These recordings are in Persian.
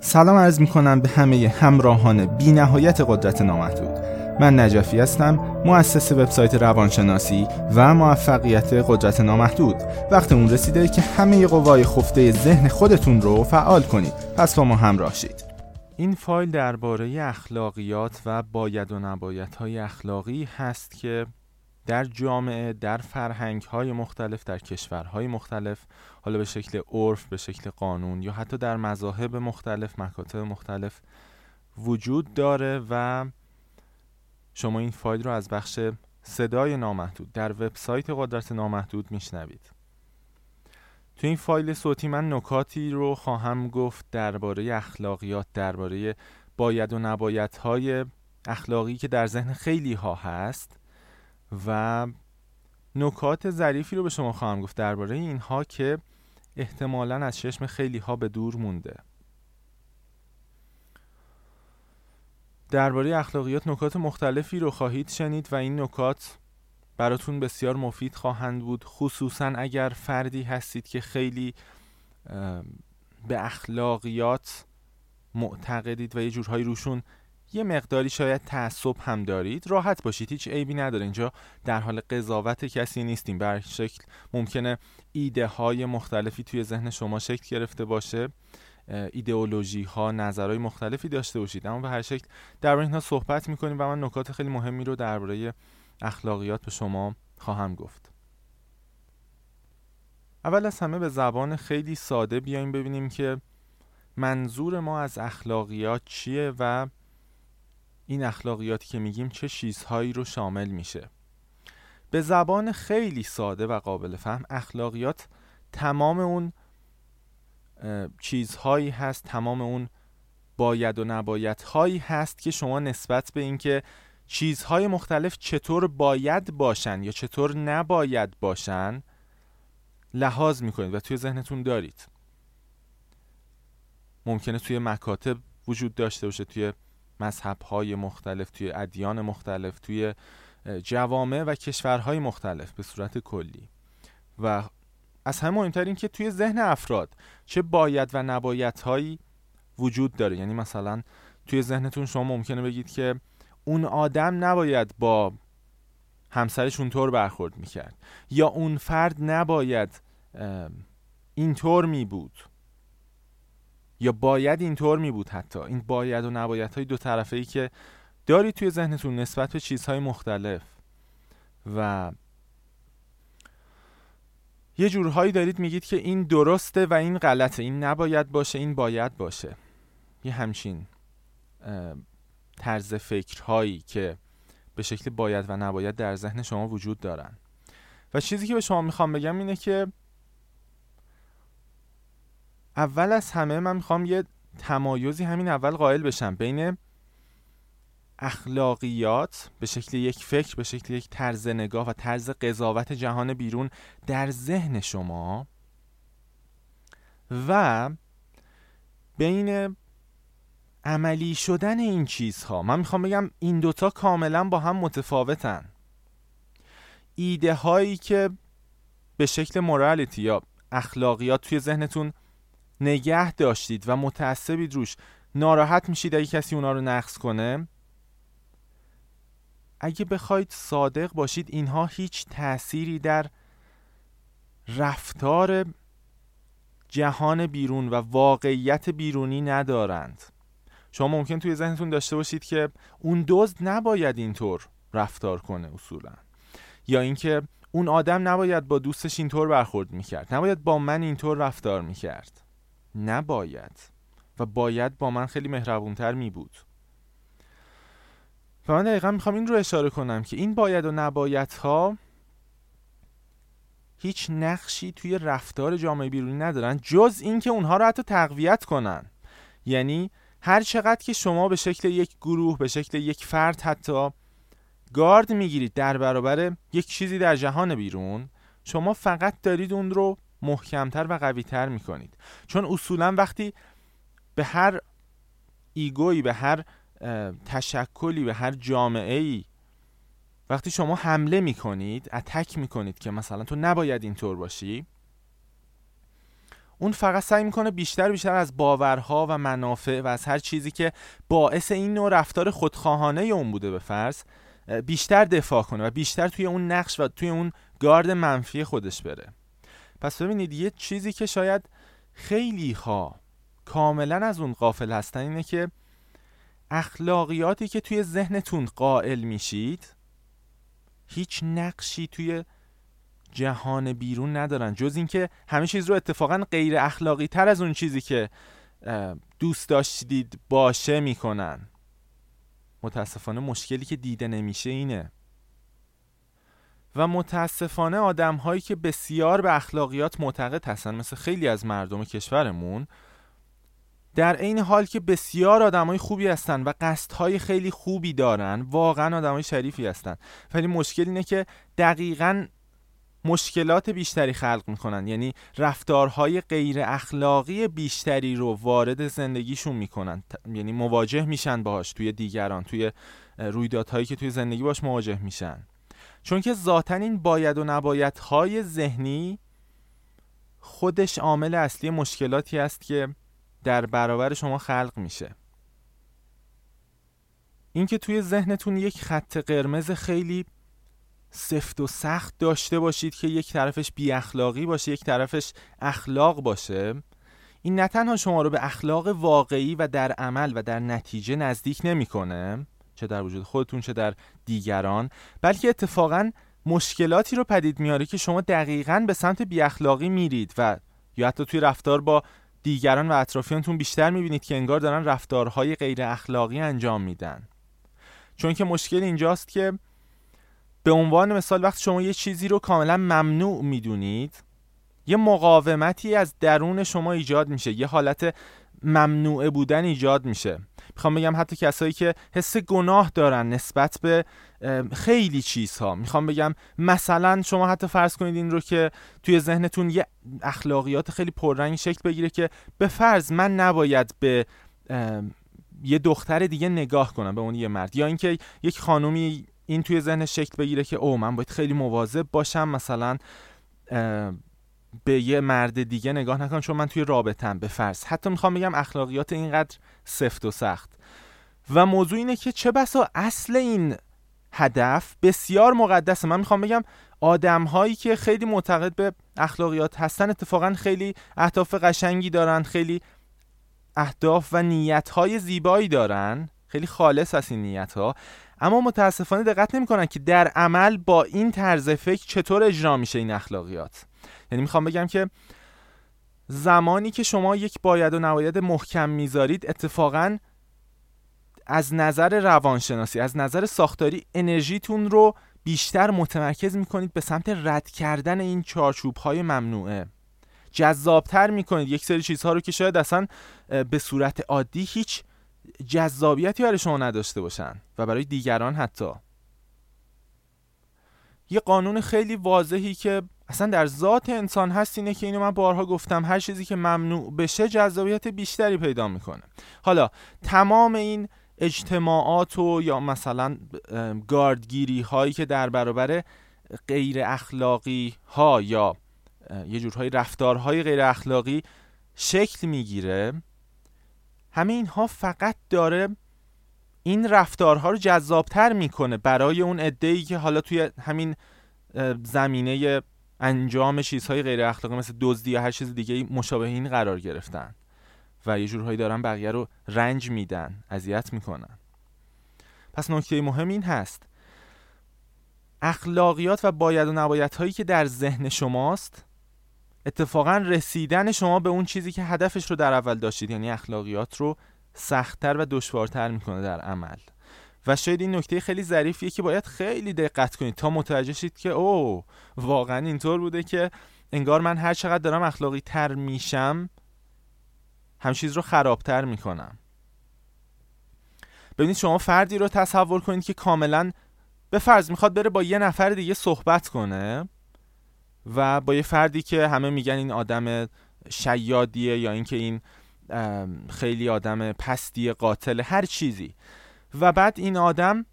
سلام عرض می کنم به همه همراهان بی نهایت قدرت نامحدود. من نجفی هستم مؤسس وبسایت روانشناسی و موفقیت قدرت نامحدود. وقت اون رسیده که همه قوای خفته ذهن خودتون رو فعال کنید. پس با ما همراه شید. این فایل درباره اخلاقیات و باید و نباید های اخلاقی هست که در جامعه در فرهنگ های مختلف در کشورهای مختلف حالا به شکل عرف به شکل قانون یا حتی در مذاهب مختلف مکاتب مختلف وجود داره و شما این فایل رو از بخش صدای نامحدود در وبسایت قدرت نامحدود میشنوید. تو این فایل صوتی من نکاتی رو خواهم گفت درباره اخلاقیات درباره باید و نباید های اخلاقی که در ذهن خیلی ها هست. و نکات ظریفی رو به شما خواهم گفت درباره اینها که احتمالا از چشم خیلی ها به دور مونده. درباره اخلاقیات نکات مختلفی رو خواهید شنید و این نکات براتون بسیار مفید خواهند بود خصوصا اگر فردی هستید که خیلی به اخلاقیات معتقدید و یه جورهایی روشون یه مقداری شاید تعصب هم دارید. راحت باشید هیچ عیبی نداره. اینجا در حال قضاوت کسی نیستیم. بر شکل ممکنه ایده های مختلفی توی ذهن شما شکل گرفته باشه. ایدئولوژی ها نظرهای مختلفی داشته باشید. اما به هر شکل درباره اینها صحبت می‌کنیم و من نکات خیلی مهمی رو درباره اخلاقیات به شما خواهم گفت. اول از همه به زبان خیلی ساده بیایم ببینیم که منظور ما از اخلاقیات چیه و این اخلاقیاتی که میگیم چه چیزهایی رو شامل میشه. به زبان خیلی ساده و قابل فهم اخلاقیات تمام اون چیزهایی هست تمام اون باید و نباید هایی هست که شما نسبت به اینکه چیزهای مختلف چطور باید باشن یا چطور نباید باشن لحاظ می‌کنید و توی ذهنتون دارید. ممکنه توی مکاتب وجود داشته باشه توی مذهب های مختلف توی ادیان مختلف توی جوامع و کشورهای مختلف به صورت کلی. و از همه مهمتر این که توی ذهن افراد چه باید و نباید هایی وجود داره. یعنی مثلا توی ذهنتون شما ممکنه بگید که اون آدم نباید با همسرش اونطور برخورد می‌کرد یا اون فرد نباید اینطور می بود یا باید اینطور می بود حتی؟ این باید و نباید های دو طرفه ای که داری توی ذهنتون نسبت به چیزهای مختلف. و یه جورهایی دارید میگید که این درسته و این غلطه. این نباید باشه این باید باشه. یه همچین طرز فکرهایی که به شکل باید و نباید در ذهن شما وجود دارن. و چیزی که به شما می‌خوام بگم اینه که اول از همه من می‌خوام یه تمایزی همین اول قائل بشم بین اخلاقیات به شکل یک فکر به شکل یک طرز نگاه و طرز قضاوت جهان بیرون در ذهن شما و بین عملی شدن این چیزها. من می‌خوام بگم این دوتا کاملا با هم متفاوتن. ایده هایی که به شکل مورالیتی یا اخلاقیات توی ذهنتون نگه داشتید و متعصبید روش. ناراحت میشید اگه کسی اونا رو نقص کنه. اگه بخواید صادق باشید اینها هیچ تأثیری در رفتار جهان بیرون و واقعیت بیرونی ندارند. شما ممکن توی ذهنتون داشته باشید که اون دزد نباید اینطور رفتار کنه اصولا. یا اینکه اون آدم نباید با دوستش اینطور برخورد می‌کرد. نباید با من اینطور رفتار می‌کرد. نباید. و باید با من خیلی مهربونتر می بود و من دقیقا می‌خوام این رو اشاره کنم که این باید و نباید ها هیچ نقشی توی رفتار جامعه بیرونی ندارن جز اینکه اونها رو حتی تقویت کنن. یعنی هر چقدر که شما به شکل یک گروه به شکل یک فرد حتی گارد می‌گیرید در برابر یک چیزی در جهان بیرون شما فقط دارید اون رو محکمتر و قویتر می‌کنید. چون اصولا وقتی به هر ایگویی به هر تشکلی به هر جامعه ای وقتی شما حمله می‌کنید اتک می‌کنید که مثلا تو نباید اینطور باشی اون فقط سعی می‌کنه بیشتر بیشتر از باورها و منافع و از هر چیزی که باعث این نوع رفتار خودخواهانه اون بوده به فرض بیشتر دفاع کنه و بیشتر توی اون نقش و توی اون گارد منفی خودش بره. پس ببینید یه چیزی که شاید خیلی ها کاملا از اون قافل هستن اینه که اخلاقیاتی که توی ذهنتون قائل میشید هیچ نقشی توی جهان بیرون ندارن. جز اینکه همه چیز رو اتفاقا غیر اخلاقی تر از اون چیزی که دوست داشتید باشه می‌کنن. متاسفانه مشکلی که دیده نمیشه اینه. و متاسفانه آدم هایی که بسیار به اخلاقیات معتقد هستن مثل خیلی از مردم کشورمون در عین حال که بسیار آدمای خوبی هستن و قصدهای خیلی خوبی دارن واقعا آدمای شریفی هستن. ولی مشکل اینه که دقیقا مشکلات بیشتری خلق می‌کنن. یعنی رفتارهای غیر اخلاقی بیشتری رو وارد زندگیشون می‌کنن. یعنی مواجه میشن باهاش توی دیگران توی رویدادهایی که توی زندگی باش مواجه میشن. چون که ذاتا این باید و نبایدهای ذهنی خودش عامل اصلی مشکلاتی است که در برابر شما خلق میشه. اینکه توی ذهنتون یک خط قرمز خیلی سفت و سخت داشته باشید که یک طرفش بی اخلاقی باشه یک طرفش اخلاق باشه این نه تنها شما رو به اخلاق واقعی و در عمل و در نتیجه نزدیک نمی‌کنه چه در وجود خودتون چه در دیگران. بلکه اتفاقا مشکلاتی رو پدید میاره که شما دقیقا به سمت بی اخلاقی میرید و یا حتی توی رفتار با دیگران و اطرافیانتون بیشتر می‌بینید که انگار دارن رفتارهای غیر اخلاقی انجام میدن. چون که مشکل اینجاست که به عنوان مثال وقتی شما یه چیزی رو کاملا ممنوع می‌دونید یه مقاومتی از درون شما ایجاد میشه یه حالت ممنوعه بودن ایجاد میشه. می‌خوام بگم حتی کسایی که حس گناه دارن نسبت به خیلی چیزها. می‌خوام بگم مثلا شما حتی فرض کنید این رو که توی ذهنتون یه اخلاقیات خیلی پررنگ شکل بگیره که به فرض من نباید به یه دختر دیگه نگاه کنم به اون یه مرد. یا اینکه یک خانومی این توی ذهن شکل بگیره که او من باید خیلی مواظب باشم مثلا به یه مرد دیگه نگاه نکنم چون من توی رابطم به فرض. حتی می‌خوام بگم اخلاقیات اینقدر سفت و سخت. و موضوع اینه که چه بسا اصل این هدف بسیار مقدسه. من می‌خوام بگم آدم هایی که خیلی معتقد به اخلاقیات هستن اتفاقا خیلی اهداف قشنگی دارن خیلی اهداف و نیت های زیبایی دارن. خیلی خالص از این نیت ها اما متاسفانه دقت نمی‌کنن که در عمل با این طرز فکر چطور اجرا میشه این اخلاقیات. یعنی می‌خوام بگم که زمانی که شما یک باید و نباید محکم می‌ذارید اتفاقا از نظر روانشناسی از نظر ساختاری انرژیتون رو بیشتر متمرکز می‌کنید به سمت رد کردن این چارچوب های ممنوعه. جذابتر می‌کنید. یک سری چیزها رو که شاید اصلا به صورت عادی هیچ جذابیتی برای شما نداشته باشن و برای دیگران حتی. یه قانون خیلی واضحی که اصلا در ذات انسان هست اینه که اینو من بارها گفتم هر چیزی که ممنوع بشه جذابیت بیشتری پیدا می‌کنه. حالا تمام این اجتماعات و یا مثلا گاردگیری هایی که در برابر غیر اخلاقی ها یا یه جورهای رفتارهای غیر اخلاقی شکل می‌گیره همه اینها فقط داره این رفتارها رو جذابتر می‌کنه برای اون ای که حالا توی همین زمینه انجام چیزهای غیر اخلاقی مثل دزدی یا هر چیز دیگه مشابه این قرار گرفتن و یه جورهایی دارن بقیه رو رنج میدن اذیت می‌کنن. پس نکته مهم این هست. اخلاقیات و باید و نبایت هایی که در ذهن شماست اتفاقا رسیدن شما به اون چیزی که هدفش رو در اول داشتید یعنی اخلاقیات رو سختتر و دشوارتر می‌کنه در عمل. و شاید این نکته خیلی ظریفیه که باید خیلی دقت کنید تا متوجه شید که او واقعا اینطور بوده که انگار من هر چقدر دارم اخلاقی تر میشم هم چیز رو خرابتر می‌کنم. ببینید شما فردی رو تصور کنید که کاملا به فرض می‌خواد بره با یه نفر دیگه صحبت کنه و با یه فردی که همه میگن این آدم شیادیه یا اینکه این خیلی آدم پستی قاتل هر چیزی. و بعد این آدم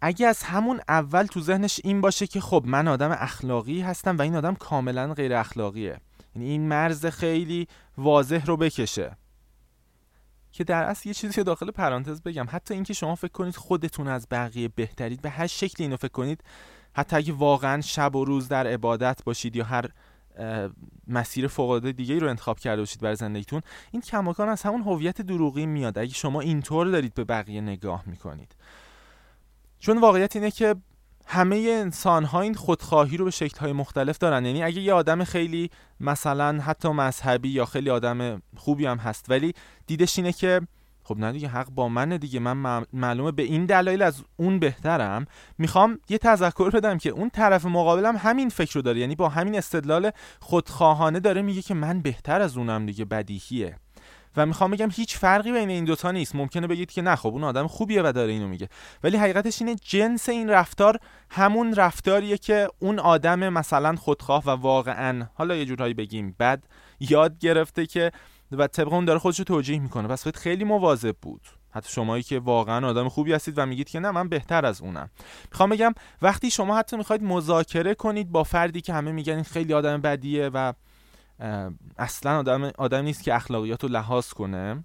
اگه از همون اول تو ذهنش این باشه که خب من آدم اخلاقی هستم و این آدم کاملا غیر اخلاقیه. یعنی این مرز خیلی واضح رو بکشه. که در اصل یه چیزی داخل پرانتز بگم. حتی اینکه شما فکر کنید خودتون از بقیه بهترید به هر شکلی اینو فکر کنید حتی اگه واقعا شب و روز در عبادت باشید یا هر مسیر فوق دیگه رو انتخاب کرده باشید برای زندگیتون این کماکان از همون هویت دروغی میاد. اگه شما اینطور دارید به بقیه نگاه می‌کنید. چون واقعیت اینه که همه انسان ها این خودخواهی رو به شکل های مختلف دارن. یعنی اگه یه آدم خیلی مثلا حتی مذهبی یا خیلی آدم خوبی هم هست ولی دیدش اینه که خب نه دیگه حق با منه دیگه. من معلومه به این دلایل از اون بهترم. می‌خوام یه تذکر بدم که اون طرف مقابلم همین فکر رو داره. یعنی با همین استدلال خودخواهانه داره میگه که من بهتر از اونم دیگه بدیهیه. و می‌خوام بگم هیچ فرقی بین این دوتا نیست. ممکنه بگید که نه خب اون آدم خوبیه و داره اینو میگه. ولی حقیقتش اینه جنس این رفتار همون رفتاریه که اون آدم مثلا خودخواه و واقعا حالا یه جورایی بگیم بد یاد گرفته که و طبق اون داره خودش رو توجیه می‌کنه. پس باید خیلی مواظب بود. حتی شمایی که واقعا آدم خوبی هستید و میگید که نه من بهتر از اونم. می‌خوام بگم وقتی شما حتی می‌خواید مذاکره کنید با فردی که همه میگن این خیلی آدم بدیه و اصلا آدم آدم نیست که اخلاقیات رو لحاظ کنه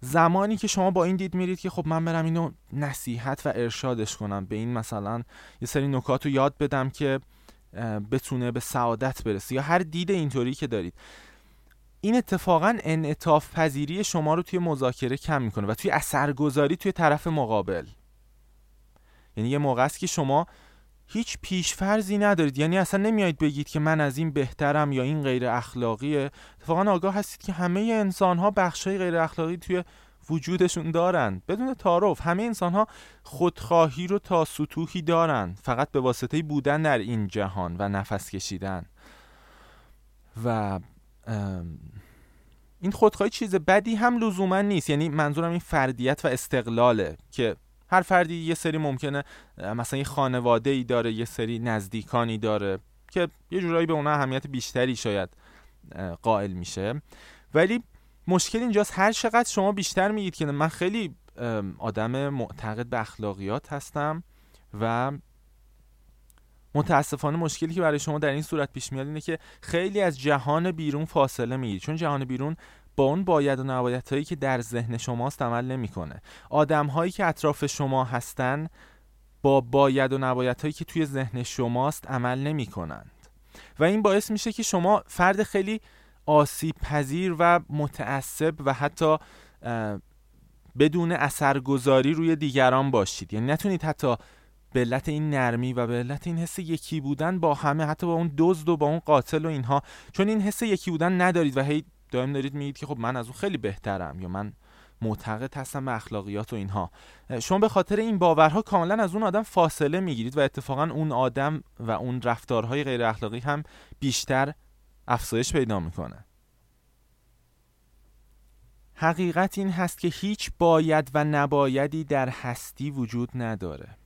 زمانی که شما با این دید میرید که خب من برم اینو نصیحت و ارشادش کنم به این مثلا یه سری نکات رو یاد بدم که بتونه به سعادت برسه. یا هر دید اینطوری که دارید. این اتفاقا انعطاف پذیری شما رو توی مذاکره کم می‌کنه و توی اثرگذاری توی طرف مقابل. یعنی یه موقع است که شما هیچ پیشفرزی ندارید. یعنی اصلا نمیایید بگید که من از این بهترم یا این غیر اخلاقیه. اتفاقا آگاه هستید که همه انسان ها بخشای غیر اخلاقی توی وجودشون دارن. بدون تعارف همه انسان ها خودخواهی رو تا سطوحی دارن. فقط به واسطه بودن در این جهان و نفس کشیدن. و این خودخواهی چیز بدی هم لزوما نیست. یعنی منظورم این فردیت و استقلاله که هر فردی یه سری ممکنه مثلا یه خانواده ای داره یه سری نزدیکانی داره که یه جورایی به اونها اهمیت بیشتری شاید قائل میشه. ولی مشکل اینجاست هر چقدر شما بیشتر میگید که من خیلی آدم معتقد به اخلاقیات هستم و متاسفانه مشکلی که برای شما در این صورت پیش میاد اینه که خیلی از جهان بیرون فاصله می‌گیرید چون جهان بیرون با اون باید و نبایت هایی که در ذهن شماست عمل نمی‌کنه. آدم هایی که اطراف شما هستن با باید و نبایت هایی که توی ذهن شماست عمل نمی کنند و این باعث میشه که شما فرد خیلی آسیب پذیر و متعصب و حتی بدون اثرگذاری روی دیگران باشید. یعنی نتونید حتی به علت این نرمی و به علت این حس یکی بودن با همه حتی با اون دزد و با اون قاتل و اینها. چون این حس یکی بودن ندارید و هی دائم دارید میگید که خب من از اون خیلی بهترم یا من معتقد هستم به اخلاقیات و اینها. شما به خاطر این باورها کاملا از اون آدم فاصله می‌گیرید و اتفاقا اون آدم و اون رفتارهای غیر اخلاقی هم بیشتر افزایش پیدا می‌کنه. حقیقت این هست که هیچ باید و نبایدی در هستی وجود نداره.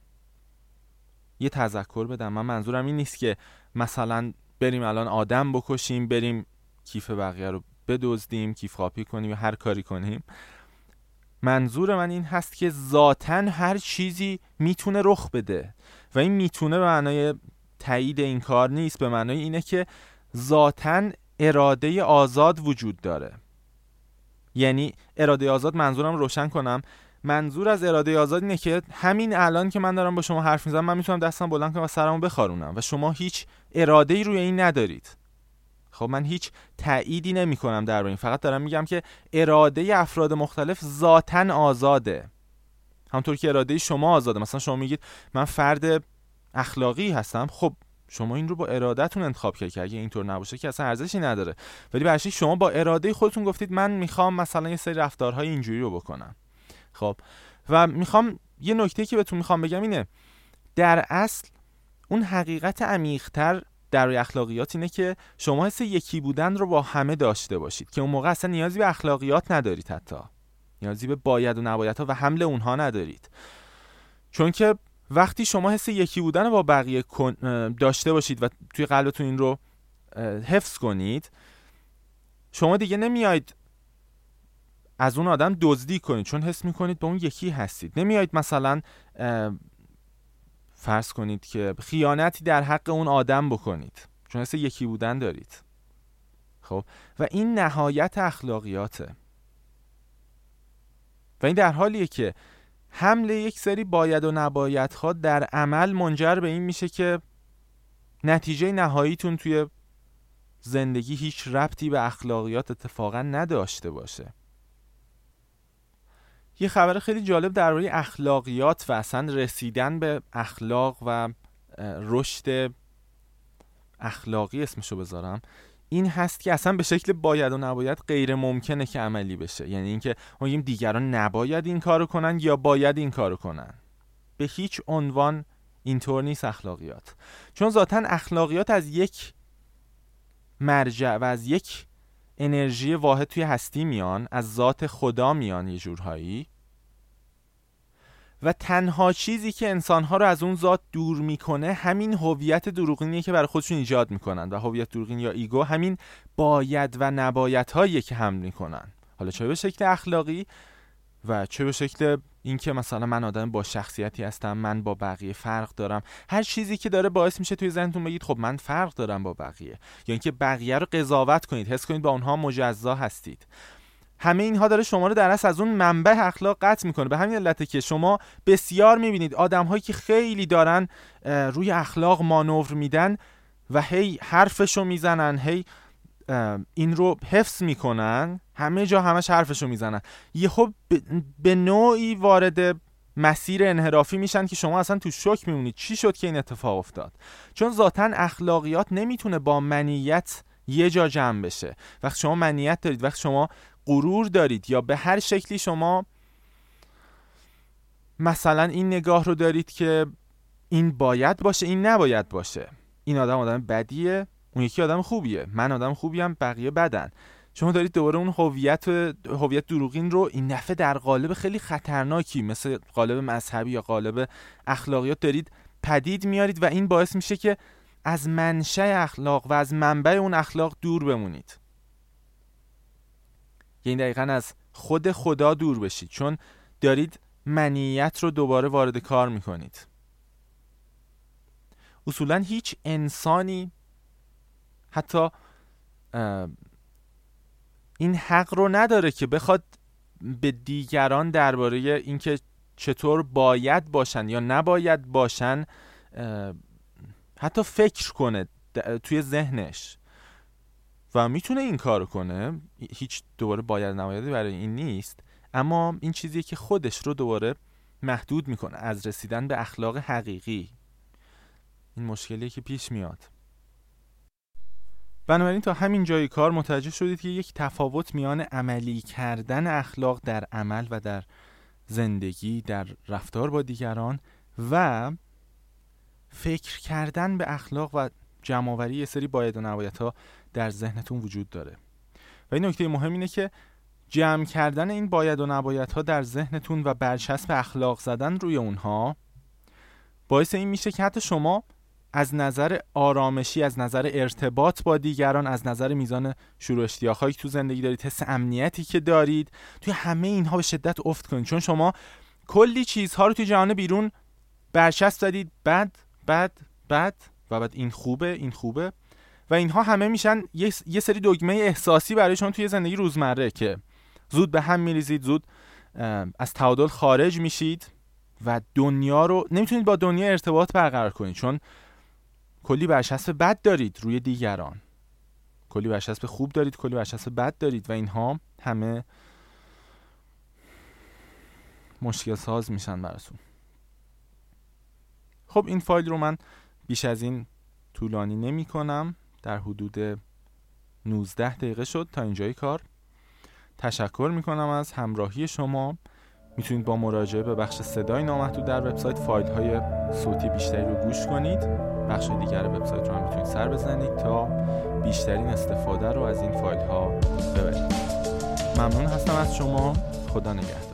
یه تذکر بدم. من منظورم این نیست که مثلا بریم الان آدم بکشیم بریم کیف بقیه رو بدزدیم کیف خاپی کنیم یا هر کاری کنیم. منظور من این هست که ذاتا هر چیزی می‌تونه رخ بده. و این می‌تونه به معنای تایید این کار نیست به معنای اینه که ذاتا اراده آزاد وجود داره. یعنی اراده آزاد منظورم روشن کنم. منظور از اراده آزاد اینه که همین الان که من دارم با شما حرف می‌زنم من می‌تونم دستم بلند کنم و سرمو بخارونم و شما هیچ اراده ای روی این ندارید. خب من هیچ تأییدی نمی کنم در این فقط دارم میگم که اراده افراد مختلف ذاتا آزاده. همطور که اراده شما آزاده. مثلا شما میگید من فرد اخلاقی هستم. خب شما این رو با ارادهتون انتخاب کردید که اگه اینطور نباشه که اصلا ارزشی نداره. ولی برای شما با اراده خودتون گفتید من می‌خوام مثلا یه سری رفتارهای اینجوری رو بکنم. خب. و می‌خوام یه نکته که بهتون می‌خوام بگم اینه در اصل اون حقیقت عمیقتر در اخلاقیات اینه که شما حس یکی بودن رو با همه داشته باشید که اون موقع اصلا نیازی به اخلاقیات ندارید حتی. نیازی به باید و نبایت ها و حمل اونها ندارید. چون که وقتی شما حس یکی بودن رو با بقیه داشته باشید و توی قلبتون این رو حفظ کنید شما دیگه نمیاید از اون آدم دزدی کنید چون حس می‌کنید با اون یکی هستید. نمیایید مثلا فرض کنید که خیانتی در حق اون آدم بکنید. چون حس یکی بودن دارید. خب؟ و این نهایت اخلاقیاته. و این در حالیه که حمل یک سری باید و نبایدها در عمل منجر به این میشه که نتیجه نهاییتون توی زندگی هیچ ربطی به اخلاقیات اتفاقا نداشته باشه. یه خبر خیلی جالب درباره اخلاقیات و اصلا رسیدن به اخلاق و رشد اخلاقی اسمشو بذارم. این هست که اصلا به شکل باید و نباید غیر ممکنه که عملی بشه. یعنی اینکه ما میگیم دیگران نباید این کارو کنن یا باید این کارو کنن. به هیچ عنوان اینطور نیست اخلاقیات. چون ذاتا اخلاقیات از یک مرجع و از یک انرژی واحد توی هستی میان از ذات خدا میان یه جورهایی. و تنها چیزی که انسانها رو از اون ذات دور می‌کنه همین هویت دروغینیه که برای خودشون ایجاد می‌کنن. و هویت دروغین یا ایگو همین باید و نباید هایی که حمل می‌کنن. حالا چه به شکل اخلاقی؟ و چه به شکل اینکه مثلا من آدم با شخصیتی هستم من با بقیه فرق دارم. هر چیزی که داره باعث میشه توی ذهنتون بگید خب من فرق دارم با بقیه. یا اینکه بقیه رو قضاوت کنید حس کنید با اونها مجزا هستید. همه اینها داره شما رو در از اون منبع اخلاق قطع می‌کنه. به همین علته که شما بسیار می‌بینید آدم هایی که خیلی دارن روی اخلاق مانور میدن و هی حرفشو می‌زنن هی این رو حفظ می‌کنن همه جا همش حرفشو می‌زنن. یه خب به نوعی وارد مسیر انحرافی میشن که شما اصلا تو شک میمونید چی شد که این اتفاق افتاد؟ چون ذاتا اخلاقیات نمی‌تونه با منیت یه جا جمع بشه. وقتی شما منیت دارید وقتی شما غرور دارید یا به هر شکلی شما مثلا این نگاه رو دارید که این باید باشه این نباید باشه. این آدم آدم بدیه. اون یکی آدم خوبیه. من آدم خوبیم بقیه بدن. شما دارید دوباره اون هویت هویت دروغین رو این دفعه در قالب خیلی خطرناکی مثل قالب مذهبی یا قالب اخلاقیات دارید پدید میارید و این باعث میشه که از منشأ اخلاق و از منبع اون اخلاق دور بمونید. یعنی دقیقا از خود خدا دور بشید چون دارید منیت رو دوباره وارد کار می‌کنید. اصولا هیچ انسانی حتی این حق رو نداره که بخواد به دیگران درباره اینکه چطور باید باشن یا نباید باشن حتی فکر کنه توی ذهنش. و می‌تونه این کار کنه. هیچ دوباره باید نمایدی برای این نیست. اما این چیزیه که خودش رو دوباره محدود می‌کنه از رسیدن به اخلاق حقیقی. این مشکلیه که پیش میاد. بنابراین تا همین جای کار متوجه شدید که یک تفاوت میان عملی کردن اخلاق در عمل و در زندگی در رفتار با دیگران و فکر کردن به اخلاق و جمعآوری یه سری باید و نبایت ها در ذهنتون وجود داره. و این نکته مهم اینه که جمع کردن این باید و نبایت ها در ذهنتون و برچسب اخلاق زدن روی اونها باعث این میشه که حتی شما از نظر آرامشی از نظر ارتباط با دیگران از نظر میزان شروع اشتیاقهایی که تو زندگی دارید حس امنیتی که دارید توی همه اینها به شدت افت کنید. چون شما کلی چیزها رو توی جهان بیرون برچسب زدید بد بد بد و بعد این خوبه این خوبه. و اینها همه میشن یه, سری دگمه احساسی برای شما توی زندگی روزمره که زود به هم میریزید زود از تعادل خارج میشید و دنیا رو نمی‌تونید با دنیا ارتباط برقرار کنید. چون کلی برچسب بد دارید روی دیگران. کلی برچسب خوب دارید کلی برچسب بد دارید و اینها همه مشکل ساز میشن براتون. خب این فایل رو من بیش از این طولانی نمی کنم. در حدود 19 دقیقه شد تا اینجای کار. تشکر می کنم از همراهی شما. می‌تونید با مراجعه به بخش صدای نامحدود در وبسایت فایل های صوتی بیشتری رو گوش کنید. بخش دیگر وبسایت رو هم می‌تونید سر بزنید تا بیشترین استفاده رو از این فایل ها ببرید. ممنون هستم از شما. خدا نگهدار.